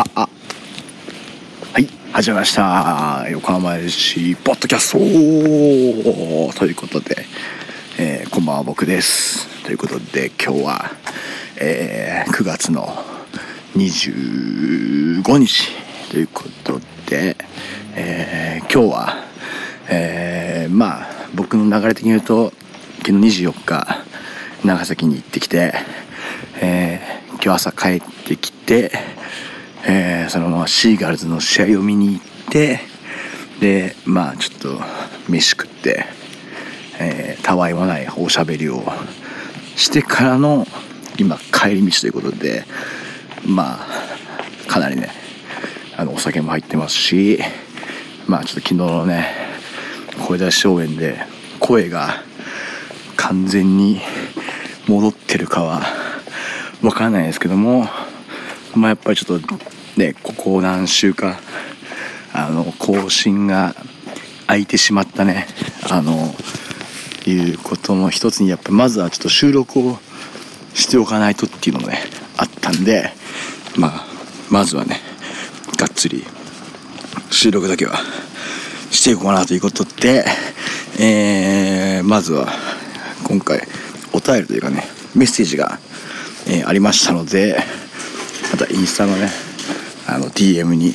ああ。はい始まりました。横浜市ポッドキャスト。ということで、えー、こんばんは僕です。ということで今日は、えー、9月の25日。ということで、えー、今日は、えー、まあ僕の流れ的に言うと昨日24日長崎に行ってきて、えー、今日朝帰ってきて、えー、そのままシーガルズの試合を見に行ってでまあちょっと飯食って、えー、たわいもないおしゃべりをしてからの今帰り道ということでまあかなりねあのお酒も入ってますしまあちょっと昨日のね声出し証言で声が完全に戻ってるかは分からないですけどもまあやっぱりちょっとねここ何週かあの更新が空いてしまったね。あのいうことの一つにやっぱまずはちょっと収録をしておかないとっていうのもねあったんでまあまずはねがっつり収録だけはしていこうかなということで、えー、まずは今回お便りというかねメッセージが、えー、ありましたのでまたインスタのねあの DM に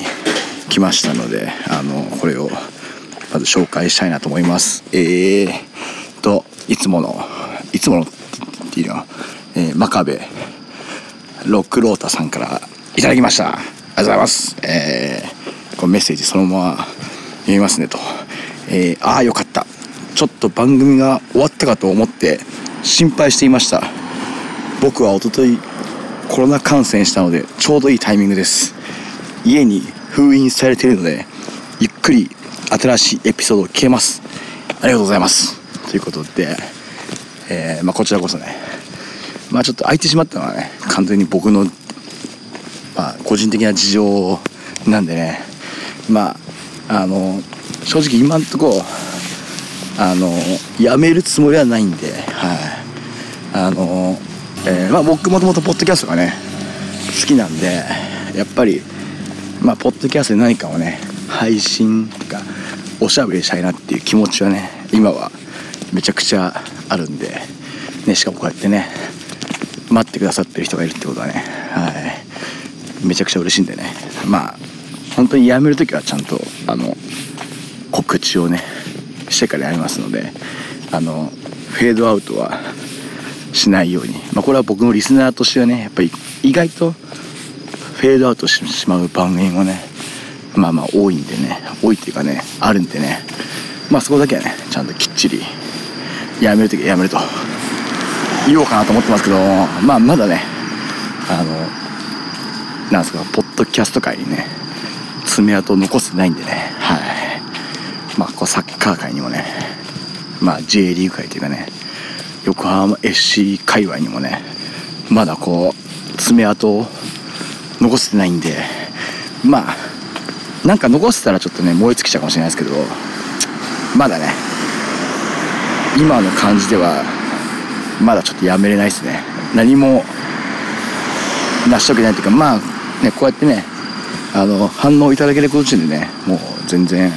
来ましたのであのこれをまず紹介したいなと思います。えーといつものいつものっていうのは、えー、真壁ロックロータさんからいただきました。ありがとうございます。えー、このメッセージそのまま読みますねと。えー、ああよかった。ちょっと番組が終わったかと思って心配していました。僕はおとといコロナ感染したのでちょうどいいタイミングです。家に封印されているのでゆっくり新しいエピソードを聞けます。ありがとうございます。ということで、えー、まあ、こちらこそね。まあちょっと空いてしまったのはね完全に僕の、まあ、個人的な事情なんでね。まああの正直今んとこあのやめるつもりはないんではい。あのえー、まあ僕もともとポッドキャストがね好きなんでやっぱりまあポッドキャストで何かをね配信とかおしゃべりしたいなっていう気持ちはね今はめちゃくちゃあるんで、ね、しかもこうやってね待ってくださってる人がいるってことはねはい。めちゃくちゃ嬉しいんでね。まあ本当に辞める時はちゃんとあの告知をねしてからやりますのであのフェードアウトはしないように、まあ、これは僕のリスナーとしてはねやっぱり意外とフェードアウトしてしまう番組もねまあまあ多いんでね多いっていうかねあるんでねまあそこだけはねちゃんときっちりやめる時はやめると言おうかなと思ってますけどまあまだねあのなんすかポッドキャスト界にね爪痕を残してないんでねはい。まあこうサッカー界にもねまあ J リーグ界というかね横浜 FC 界隈にもねまだこう爪痕を残せてないんでまあなんか残せたらちょっとね燃え尽きちゃうかもしれないですけどまだね今の感じではまだちょっとやめれないですね。何も成し遂げないというかまあねこうやってねあの反応いただけることでねもう全然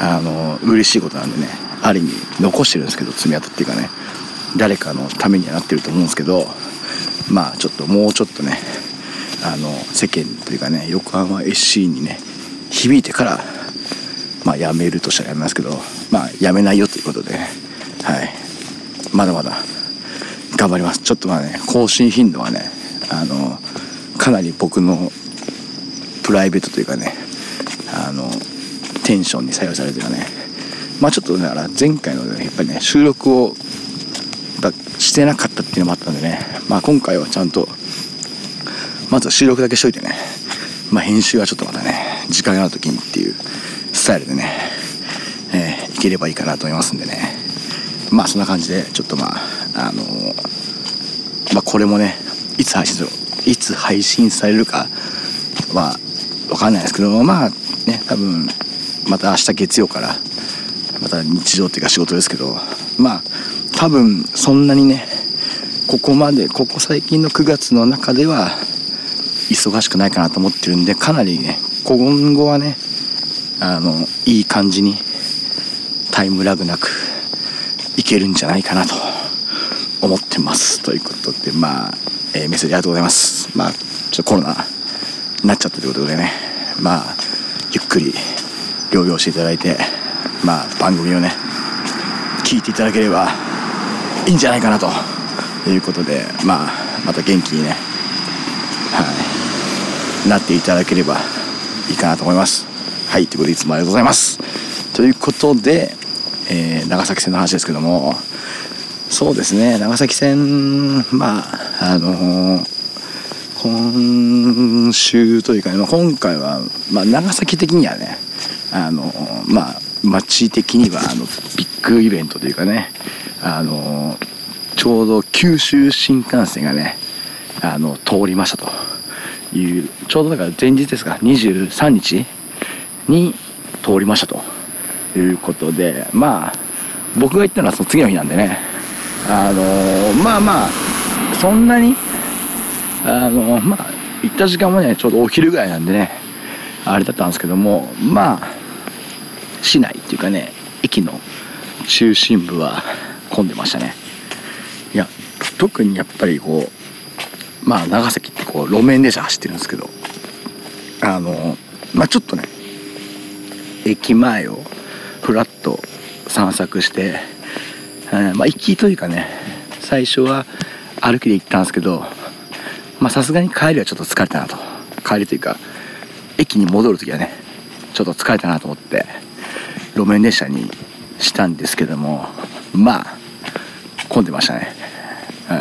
あの嬉しいことなんでねある意味残してるんですけど爪痕っていうかね。誰かのためにはなってると思うんですけどまあちょっともうちょっとねあの世間というかね横浜 SC にね響いてからまあ辞めるとしたらやめますけどまあ辞めないよということではい。まだまだ頑張ります。ちょっとまあね更新頻度はねあのかなり僕のプライベートというかねあのテンションに左右されてるね。まあちょっとだから前回のねやっぱりね収録をしてなかったっていうのもあったんでね、まあ、今回はちゃんとまずは収録だけしといてね、まあ、編集はちょっとまたね時間がある時にっていうスタイルでね、えー、いければいいかなと思いますんでね。まあそんな感じでちょっとまああのー、まあこれもねいつ配信するいつ配信されるかは分かんないですけどまあね多分また明日月曜からまた日常っていうか仕事ですけどまあ多分そんなにねここまでここ最近の9月の中では忙しくないかなと思ってるんでかなりね今後はねあのいい感じにタイムラグなくいけるんじゃないかなと思ってます。ということでまあ、えー、メッセージありがとうございます。まあちょっとコロナになっちゃったということでねまあゆっくり療養していただいてまあ番組をね聞いていただければいいんじゃないかなと。いうことでまあまた元気にねはい。なっていただければいいかなと思います。はいということでいつもありがとうございます。ということで、えー、長崎線の話ですけどもそうですね長崎線まああのー、今週というか、ね、今回は、まあ、長崎的にはねあの、まあ街的にはあのビッグイベントというかねあのちょうど九州新幹線がねあの通りましたと。いうちょうどだから前日ですか？23日に通りましたと。いうことでまあ僕が行ったのはその次の日なんでね。あのまあまあそんなにあのまあ行った時間もねちょうどお昼ぐらいなんでねあれだったんですけどもまあ市内っていうかね駅の中心部は混んでましたね。いや特にやっぱりこうまあ長崎ってこう路面電車走ってるんですけどあのまあちょっとね駅前をふらっと散策して、えー、まあ行きというかね最初は歩きで行ったんですけどまあさすがに帰りはちょっと疲れたなと。帰りというか駅に戻る時はねちょっと疲れたなと思って路面電車にしたんですけどもまあ混んでましたね、うん。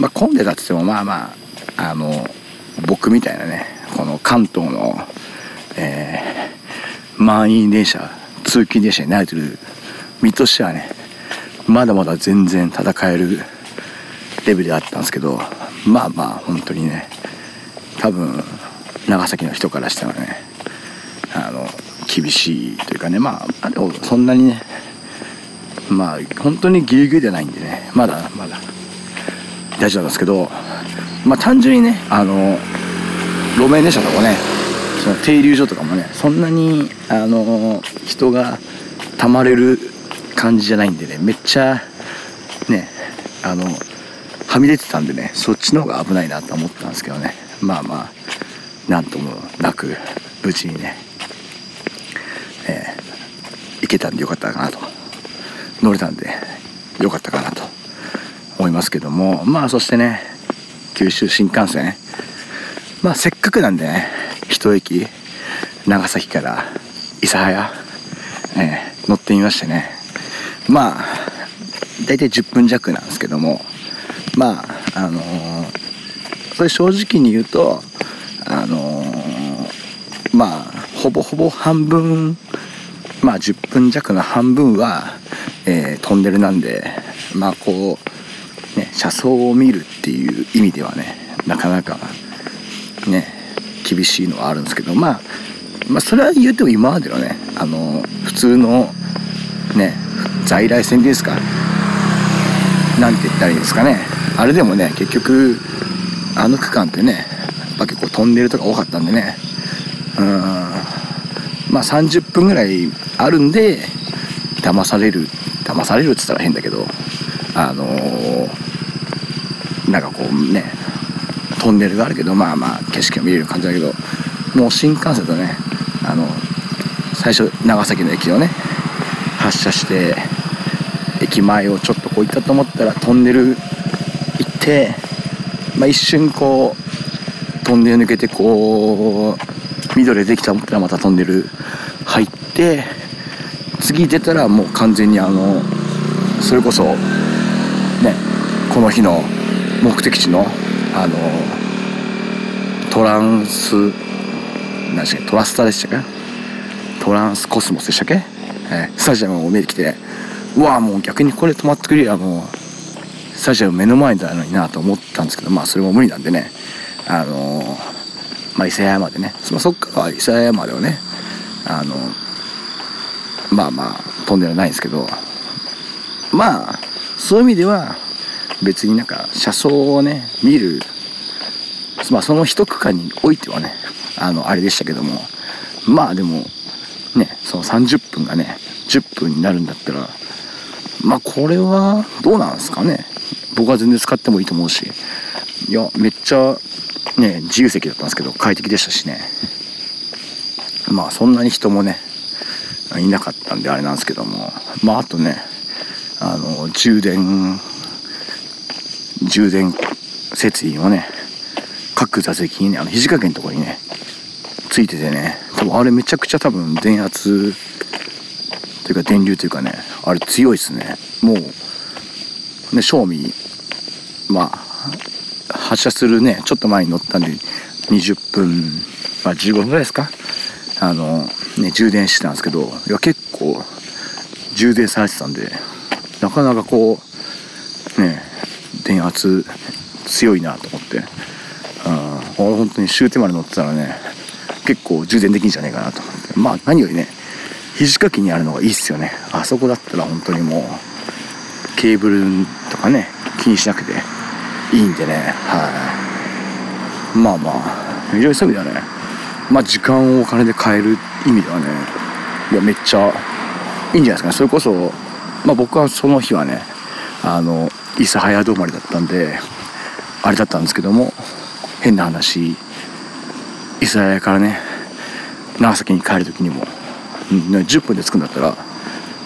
まあ、混んでたって言ってもまあまああの僕みたいなねこの関東の、えー、満員電車通勤電車に慣れてる身としてはねまだまだ全然戦えるレベルだったんですけどまあまあ本当にね多分長崎の人からしたらねあの厳しいというかねまあでもそんなにねまあ本当にギリギリじゃないんでね。まだまだ。大丈夫なんですけど。まあ単純にねあの路面電車とかねその停留所とかもねそんなにあの人がたまれる感じじゃないんでねめっちゃねあのはみ出てたんでねそっちの方が危ないなと思ったんですけどね。まあまあなんともなく無事にね、えー、行けたんでよかったかなと。乗れたんでよかったかなと思いますけども。まあそしてね九州新幹線。まあせっかくなんでね一駅長崎から諫早、え、乗ってみましてね。まあ大体10分弱なんですけども。まああのー、それ正直に言うとあのー、まあほぼほぼ半分まあ10分弱の半分は、えー、トンネルなんでまあこうね車窓を見るっていう意味ではねなかなかね厳しいのはあるんですけどまあまあそれは言うても今までのねあの普通のね在来線ですかなんて言ったらいいんですかねあれでもね結局あの区間ってねやっぱ結構トンネルとか多かったんでねうんまあ30分ぐらいあるんで騙される騙されるっつったら変だけどあのー、なんかこうねトンネルがあるけどまあまあ景色が見れる感じだけどもう新幹線とねあの最初長崎の駅をね発車して駅前をちょっとこう行ったと思ったらトンネル行って、まあ、一瞬こうトンネル抜けてこう緑できたと思ったらまたトンネル入って次出たらもう完全にあのそれこそねこの日の目的地のあのトランス何でしたっけトラスタでしたっけ？トランスコスモスでしたっけ、えー、スタジアムも見えてきてうわもう逆にこれ止まってくれりゃもうスタジアム目の前だのになと思ったんですけどまあそれも無理なんでね。あのまあ、伊勢屋までね、まあ、そっから伊勢屋まではねあのまあまあトンネルないんですけどまあそういう意味では別になんか車窓をね見るまあその一区間においてはねあのあれでしたけどもまあでもねその30分がね10分になるんだったらまあこれはどうなんですかね。僕は全然使ってもいいと思うしいやめっちゃね自由席だったんですけど快適でしたしね。まあそんなに人もねいなかったんであれなんですけども。まああとねあの充電充電設備もね各座席にねあの肘掛けのとこにねついててね多分あれめちゃくちゃ多分電圧というか電流というかねあれ強いですね。もうね正味まあ発車するねちょっと前に乗ったんで20分まあ15分ぐらいですか？あのね充電してたんですけどいや結構充電されてたんでなかなかこうね電圧強いなと思ってうん俺本当に終点まで乗ってたらね結構充電できんじゃねえかなと思って。まあ何よりね肘掛けにあるのがいいっすよね。あそこだったら本当にもうケーブルとかね気にしなくていいんでね。はい。まあまあ非常にそういう意味ではねまあ時間をお金で買える意味ではね。いやめっちゃいいんじゃないですかね。それこそまあ僕はその日はねあの諫早止まりだったんであれだったんですけども変な話諫早からね長崎に帰る時にも、うん、10分で着くんだったら、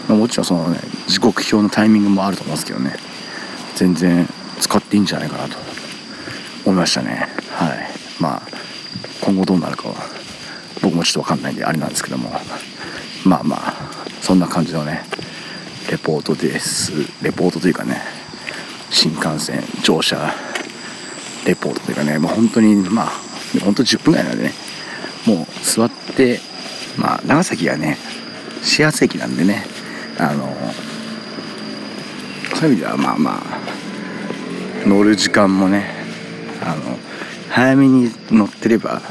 まあ、もちろんそのね時刻表のタイミングもあると思うんですけどね全然使っていいんじゃないかなと思いましたね。はい。まあ今後どうなるかは。もちょっと分かんないんであれなんですけども。まあまあそんな感じのねレポートです。レポートというかね新幹線乗車レポートというかねもう本当にまあ本当10分ぐらいなんでね。もう座ってまあ長崎はね始発駅なんでねあのそういう意味ではまあまあ乗る時間もねあの早めに乗ってれば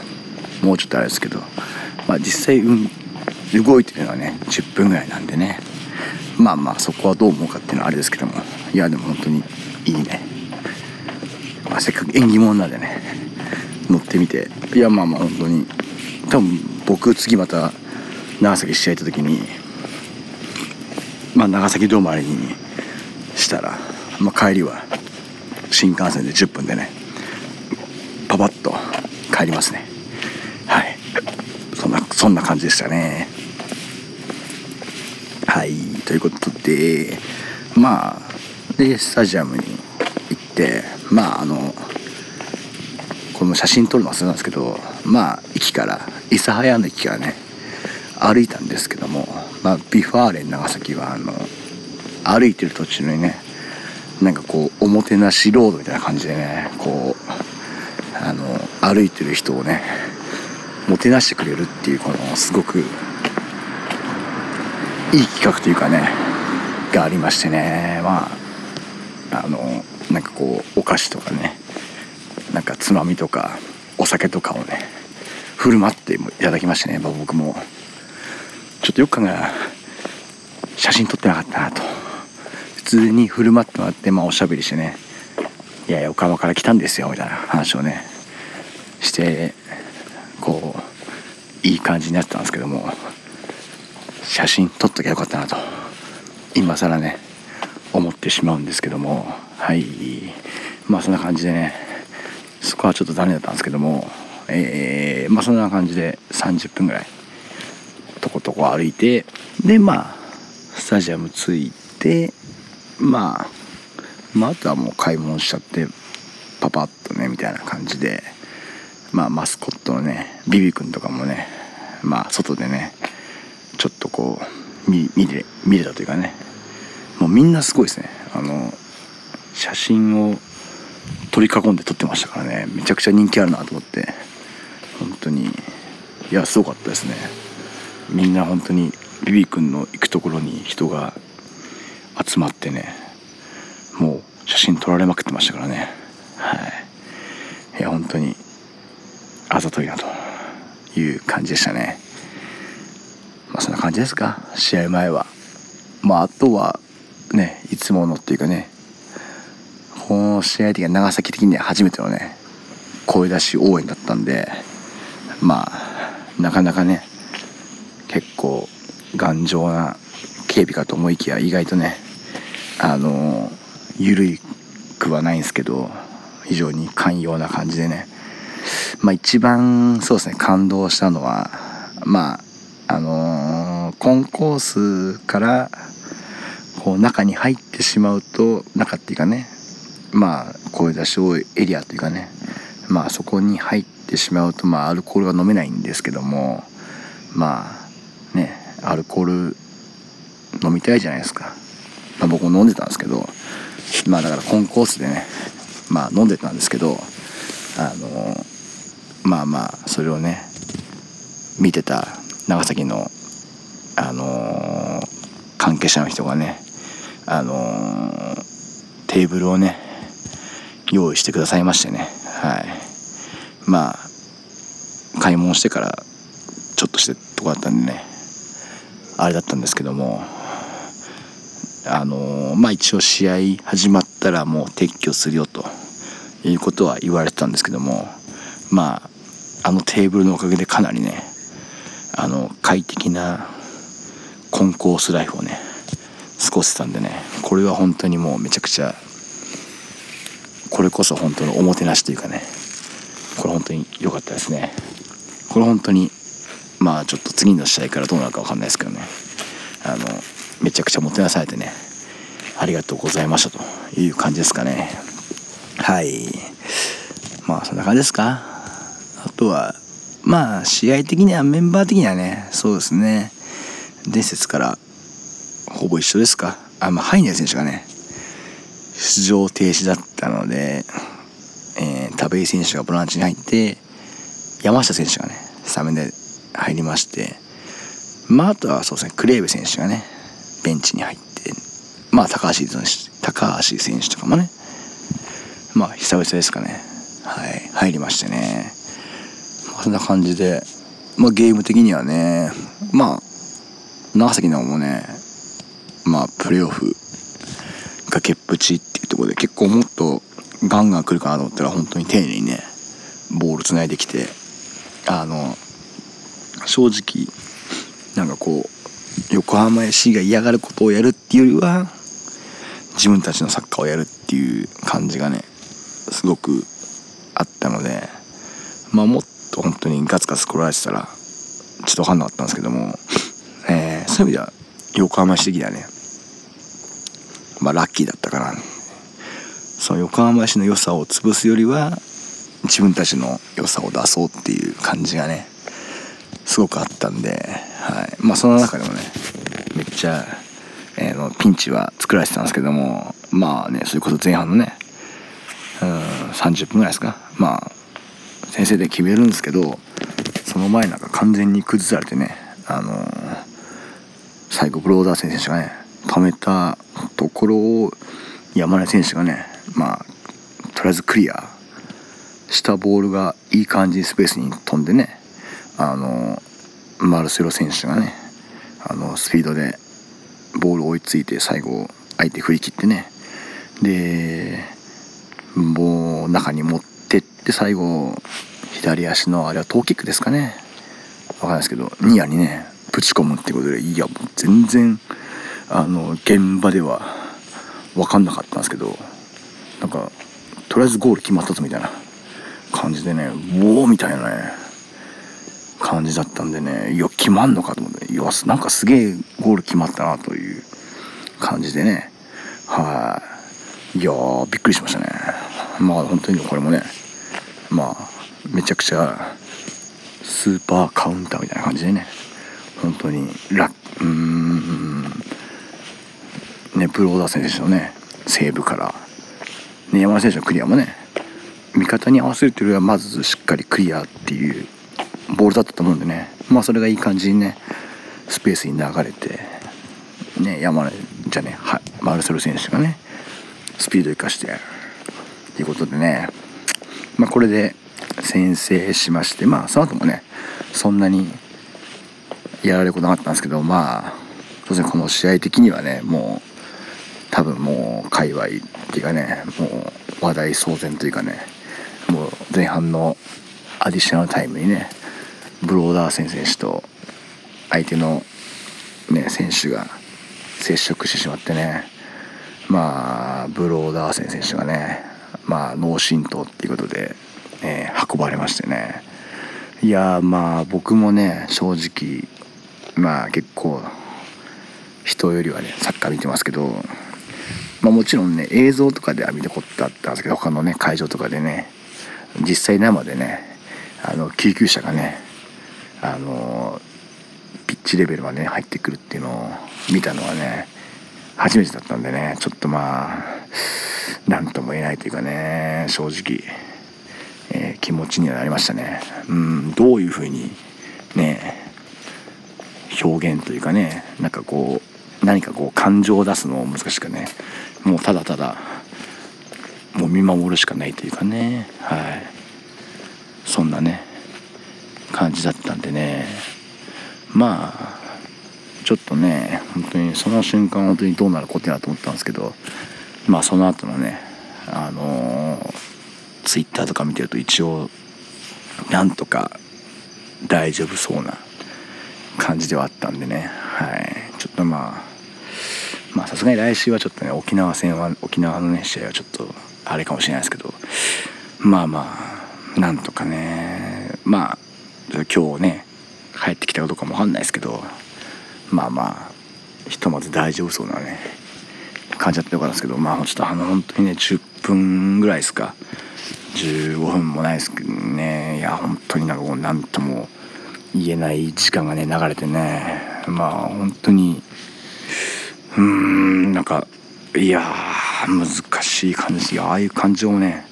もうちょっとあれですけど、まあ、実際、うん、動いてるのはね10分ぐらいなんでね。まあまあそこはどう思うかっていうのはあれですけども。いやでも本当にいいね、まあ、せっかく縁起物なんでね乗ってみて。いやまあまあ本当に。多分僕次また長崎試合行った時にまあ長崎止まりにしたら、まあ、帰りは新幹線で10分でねパパッと帰りますね。そんな感じでしたね。はい。ということでまあでスタジアムに行ってまああのこの写真撮るの忘れたんですけどまあ駅から諫早の駅からね歩いたんですけども、まあ、 V・ファーレン長崎はあの歩いてる途中にねなんかこうおもてなしロードみたいな感じでねこうあの歩いてる人をねもてなしてくれるっていうこのすごくいい企画というかねがありましてね。まああのなんかこうお菓子とかね。なんかつまみとかお酒とかをね振る舞っていただきましてね、まあ、僕もちょっとよく考えたら写真撮ってなかったなと。普通に振る舞ってもらって、まあ、おしゃべりしてね「いや横浜から来たんですよ」みたいな話をねしていい感じになってたんですけども写真撮っときゃよかったなと今更ね思ってしまうんですけどもはい。まあそんな感じでねそこはちょっと残念だったんですけども、えー、まあそんな感じで30分ぐらいとことこ歩いてでまあスタジアム着いてまあまああとはもう買い物しちゃってパパッとねみたいな感じでまあマスコットのねビビ君とかもねまあ外でねちょっとこう見見れ見れたというかねもうみんなすごいですね。あの写真を取り囲んで撮ってましたからね。めちゃくちゃ人気あるなと思って。本当に。いやすごかったですね。みんな本当にビビ君の行くところに人が集まってねもう写真撮られまくってましたからね。はい。いや本当にあざといなという感じでしたね。まあそんな感じですか？試合前は。まああとはねいつものっていうかね。この試合的には長崎的には初めてのね声出し応援だったんでまあなかなかね結構頑丈な警備かと思いきや意外とねあの緩くはないんですけど非常に寛容な感じでねまあ一番そうですね感動したのはまああのー、コンコースからこう中に入ってしまうと中っていうかねまあ声出し多いエリアというかねまあそこに入ってしまうとまあアルコールが飲めないんですけどもまあねアルコール飲みたいじゃないですか、まあ、僕も飲んでたんですけどまあだからコンコースでねまあ飲んでたんですけどあのまあまあそれをね見てた長崎のあの関係者の人がねあのテーブルをね用意してくださいましてね。はい。まあ買い物してからちょっとしてとこだったんでねあれだったんですけどもあのまあ一応試合始まったらもう撤去するよということは言われてたんですけどもまああのテーブルのおかげでかなりねあの快適なコンコースライフをね過ごせたんでねこれは本当にもうめちゃくちゃこれこそ本当のおもてなしというかねこれ本当に良かったですね。これ本当にまあちょっと次の試合からどうなるか分かんないですけどねあのめちゃくちゃもてなされてねありがとうございましたという感じですかね。はい。まあそんな感じですか。とはまあ試合的にはメンバー的にはねそうですね。伝説からほぼ一緒ですか。あまあハイネル選手がね出場停止だったので、えー、田部井選手がボランチに入って山下選手がねスタメンで入りましてまああとはそうですねクレーベ選手がねベンチに入ってまあ高橋選手高橋選手とかもねまあ久々ですかね。はい入りましてね、そんな感じで。まあゲーム的にはね。まあ長崎の方もね。まあプレーオフ崖っぷちっていうところで結構もっとガンガン来るかなと思ったら本当に丁寧にねボールつないできてあの正直なんかこう横浜 FC が嫌がることをやるっていうよりは自分たちのサッカーをやるっていう感じがねすごくあったのでまあもっと本当にガツガツ来られてたらちょっと分かんなかったんですけども、えー、そういう意味では横浜市的にはねまあラッキーだったかな。その横浜市の良さを潰すよりは自分たちの良さを出そうっていう感じがねすごくあったんで、はい、まあその中でもねめっちゃ、えー、のピンチは作られてたんですけどもまあねそれこそ前半のねうん30分ぐらいですか。まあ先生で決めるんですけどその前なんか完全に崩されてねあのー、最後ブローダー選手がね止めたところを山根選手がねまあとりあえずクリアしたボールがいい感じにスペースに飛んでねあのマルセロ選手がねあのスピードでボールを追いついて最後相手振り切ってね。でもう中に持ってって最後左足のあれはトーキックですかね。分かんないですけどニアにねぶち込むってことでいやもう全然あの現場では分かんなかったんですけどなんかとりあえずゴール決まったぞみたいな感じでねうおーみたいなね感じだったんでねいや決まんのかと思っていやなんかすげえゴール決まったなという感じでねはい。いやびっくりしましたね。まあ本当にこれもねまあめちゃくちゃスーパーカウンターみたいな感じでね本当にラッうんねプローダー選手のねセーブから、ね、山田選手のクリアもね味方に合わせるというよりはまずしっかりクリアっていうボールだったと思うんでねまあそれがいい感じにねスペースに流れてね山根じゃねはマルセル選手がねスピード生かしてということでね。まあこれで先制しましてまあその後もねそんなにやられることなかったんですけどまあ当然この試合的にはねもう多分もう界隈っていうかねもう話題騒然というかねもう前半のアディショナルタイムにねブローダーセン選手と相手の、ね、選手が接触してしまってねまあブローダーセン選手がねまあ脳震盪っていうことで、えー、運ばれましてね。いやまあ僕もね正直まあ結構人よりはねサッカー見てますけど、まあ、もちろんね映像とかでは見たことあったんですけど他のね会場とかでね実際生でねあの救急車がねあのピッチレベルまで、ね、入ってくるっていうのを見たのはね初めてだったんでねちょっとまあ何とも言えないというかね正直、えー、気持ちにはなりましたね。うんどういうふうにね表現というかねなんかこう何かこう感情を出すのを難しくね。もうただただもう見守るしかないというかね。はい。そんなね感じだったんでね。まあちょっとね本当にその瞬間本当にどうなることやと思ったんですけどまあその後のねあのー、ツイッターとか見てると一応なんとか大丈夫そうな感じではあったんでね。はい。ちょっとまあまあさすがに来週はちょっとね沖縄戦は沖縄のね試合はちょっとあれかもしれないですけど。まあまあなんとかね。まあ今日ね帰ってきたかどうかもわかんないですけど。まあまあひとまず大丈夫そうなね感じだったよかったですけどまあちょっとあの本当にね10分ぐらいですか。15分もないですけどね。いや本当になんかこう何とも言えない時間がね流れてね。まあ本当にうーんなんかいや難しい感じですああいう感情もね。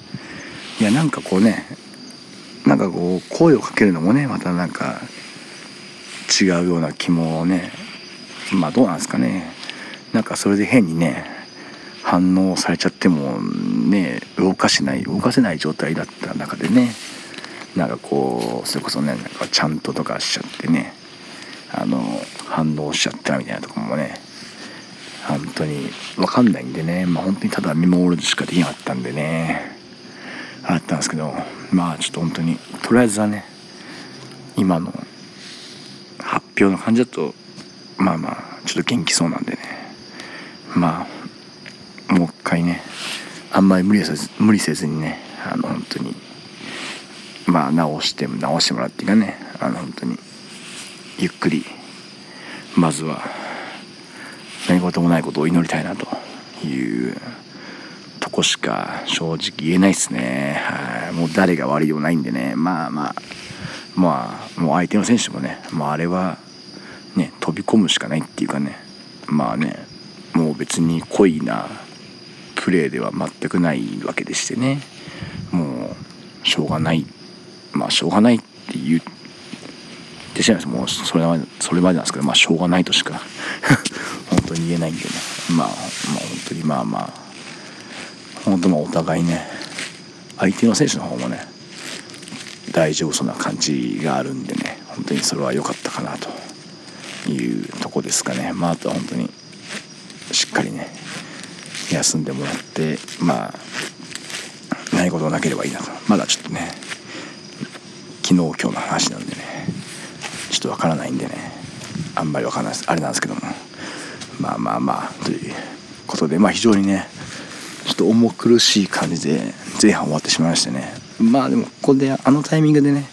いやなんかこうねなんかこう声をかけるのもねまたなんか違うような気もね。まあどうなんですかね。なんかそれで変にね反応されちゃってもね動かしない動かせない状態だった中でねなんかこうそれこそねなんかちゃんととかしちゃってねあの反応しちゃったみたいなとこもね本当に分かんないんでねまあ本当にただ見守るしかできなかったんでねあったんですけどまあちょっと本当にとりあえずはね今の発表の感じだとまあまあちょっと元気そうなんでね。まあもう一回ねあんまり無理せず無理せずにねあの本当にまあ直して直してもらっていうかねあの本当にゆっくりまずは何事もないことを祈りたいなというとこしか正直言えないですね。はい。もう誰が悪いようないんでね。まあまあまあもう相手の選手もねもうあれはね飛び込むしかないっていうかね。まあねもう別に濃いなプレーでは全くないわけでしてね。もうしょうがない。まあしょうがないって言ってしまいます。もうそれまでそれまでなんですけどまあしょうがないとしか 本当に言えないんでね。まあまあ本当にまあまあ。本当まあお互いね。相手の選手の方もね大丈夫そうな感じがあるんでね。本当にそれは良かったかなというとこですかね。まああとは本当にしっかりね休んでもらってまあ何事なければいいなと。まだちょっとね昨日今日の話なんでねちょっとわからないんでねあんまりわからないです。あれなんですけども。まあまあまあということでまあ非常にねちょっと重苦しい感じで前半終わってしまいましてね。まあでもここであのタイミングでね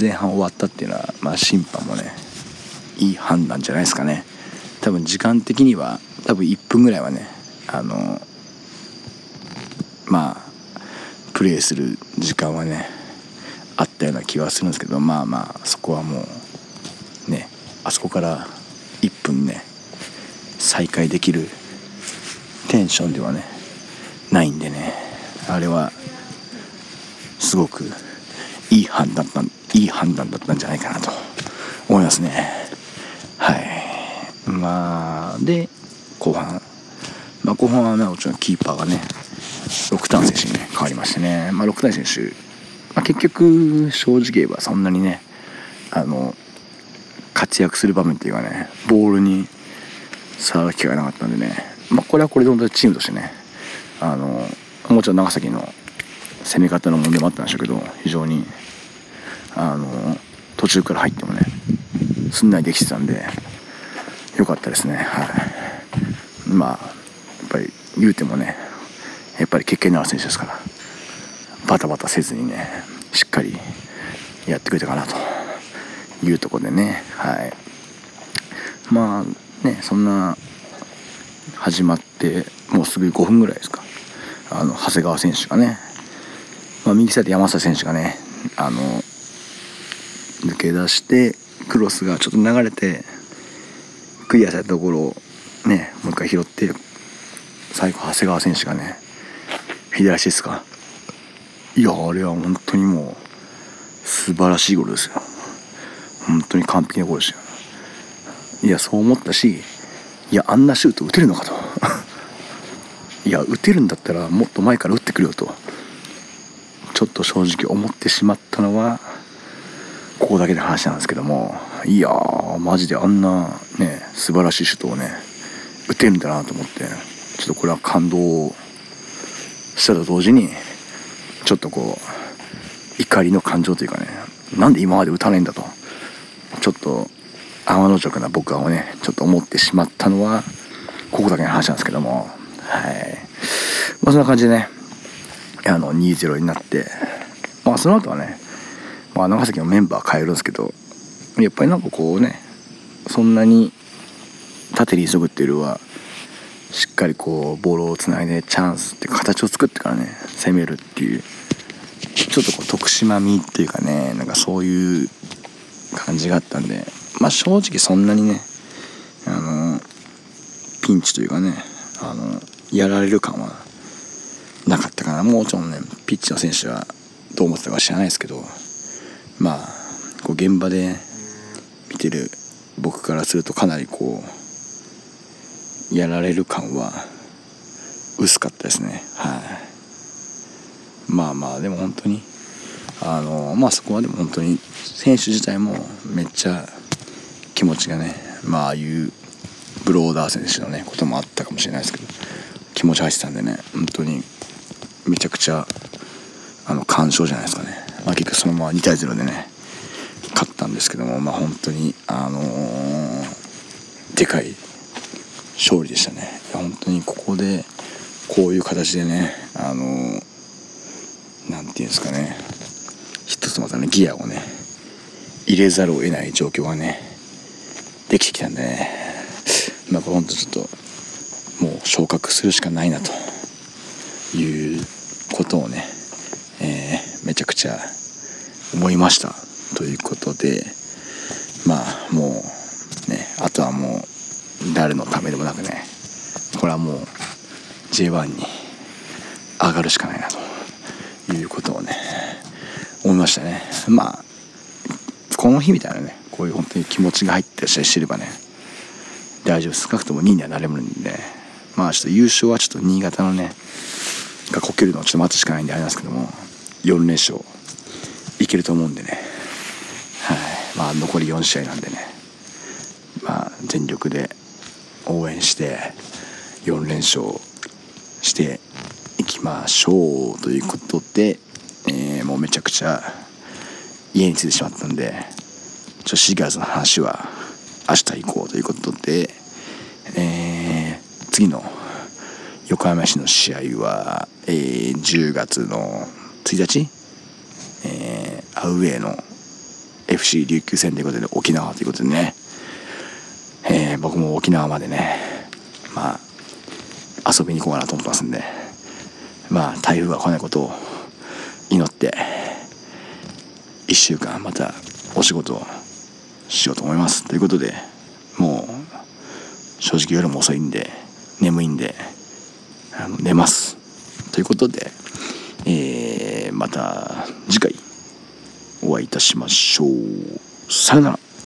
前半終わったっていうのはまあ審判もねいい判断じゃないですかね。多分時間的には多分1分ぐらいはねあのまあプレーする時間はねあったような気はするんですけどまあまあそこはもうねあそこから1分ね再開できるテンションではねないんでねあれはすごくいい判断だいい判断だったんじゃないかなと思いますね。はい。まあで後半まあ後半はねもちろんキーパーがね六丹選手にね変わりましてね。まあ六丹選手、まあ、結局正直言えばそんなにねあの活躍する場面っていうかねボールに触る機会がなかったんでね、まあ、これはこれで本当にチームとしてねあのもちろん長崎の攻め方の問題もあったんでしょうけど非常にあの途中から入ってもねすんなりできてたんで良かったですね。はい。まあぱり言うてもねやっぱり経験のある選手ですからバタバタせずにねしっかりやってくれたかなというところでねはい。まあねそんな始まってもうすぐ5分ぐらいですか。あの長谷川選手がね、まあ、右サイド山下選手がねあの抜け出してクロスがちょっと流れてクリアされたところをねもう一回拾って最後長谷川選手がね左足ですか。いやあれは本当にもう素晴らしいゴールですよ。本当に完璧なゴールですよ。いやそう思ったしいやあんなシュート打てるのかと。いや打てるんだったらもっと前から打ってくれよと。ちょっと正直思ってしまったのはここだけの話なんですけども。いやーマジであんなね素晴らしいシュートをね打てるんだなと思って。ちょっとこれは感動したと同時にちょっとこう怒りの感情というかねなんで今まで打たないんだとちょっと天の直な僕はねちょっと思ってしまったのはここだけの話なんですけどもはい。まあそんな感じでねあの2-0になってまあその後はね、まあ、長崎のメンバー変えるんですけどやっぱりなんかこうねそんなに縦に急ぐっていうよりはしっかりこうボールをつないでチャンスって形を作ってからね攻めるっていうちょっとこう徳島味っていうかねなんかそういう感じがあったんでまあ正直そんなにねあのピンチというかねあのやられる感はなかったかな。もちろんねピッチの選手はどう思ってたか知らないですけどまあこう現場で見てる僕からするとかなりこうやられる感は薄かったですね。はい。まあまあでも本当にあのまあそこはでも本当に選手自体もめっちゃ気持ちがねまあああいうブローダー選手のねこともあったかもしれないですけど気持ち入ってたんでね本当にめちゃくちゃあの完勝じゃないですかね、まあ、結局そのまま2対0でね勝ったんですけどもまあ本当にあのー、でかい勝利でしたね。本当にここでこういう形でねあの何、て言うんですかね。一つまたねギアをね入れざるを得ない状況がねできてきたんでね。まあほんとちょっともう昇格するしかないなと。いうことをね、えー、めちゃくちゃ思いました。ということでまあもうねあとはもう誰のためでもなくねこれはもう J1 に上がるしかないなということをね思いましたね。まあこの日みたいなねこういう本当に気持ちが入ってる試合してればね大丈夫少なくとも2位にはなれるんでまあちょっと優勝はちょっと新潟のねがこけるのをちょっと待つしかないんであれなんですけども4連勝いけると思うんでね。はい。まあ残り4試合なんでね。まあ全力で応援して4連勝していきましょうということで、えー、もうめちゃくちゃ家に着いてしまったんでちょシガーズの話は明日行こうということで、えー、次の横浜市の試合は、えー、10月の1日、えー、アウェーの FC 琉球戦ということで沖縄ということでね、僕も沖縄までねまあ遊びに行こうかなと思ってますんでまあ台風が来ないことを祈って1週間またお仕事をしようと思います。ということでもう正直夜も遅いんで眠いんであの寝ます。ということで、えー、また次回お会いいたしましょう。さよなら。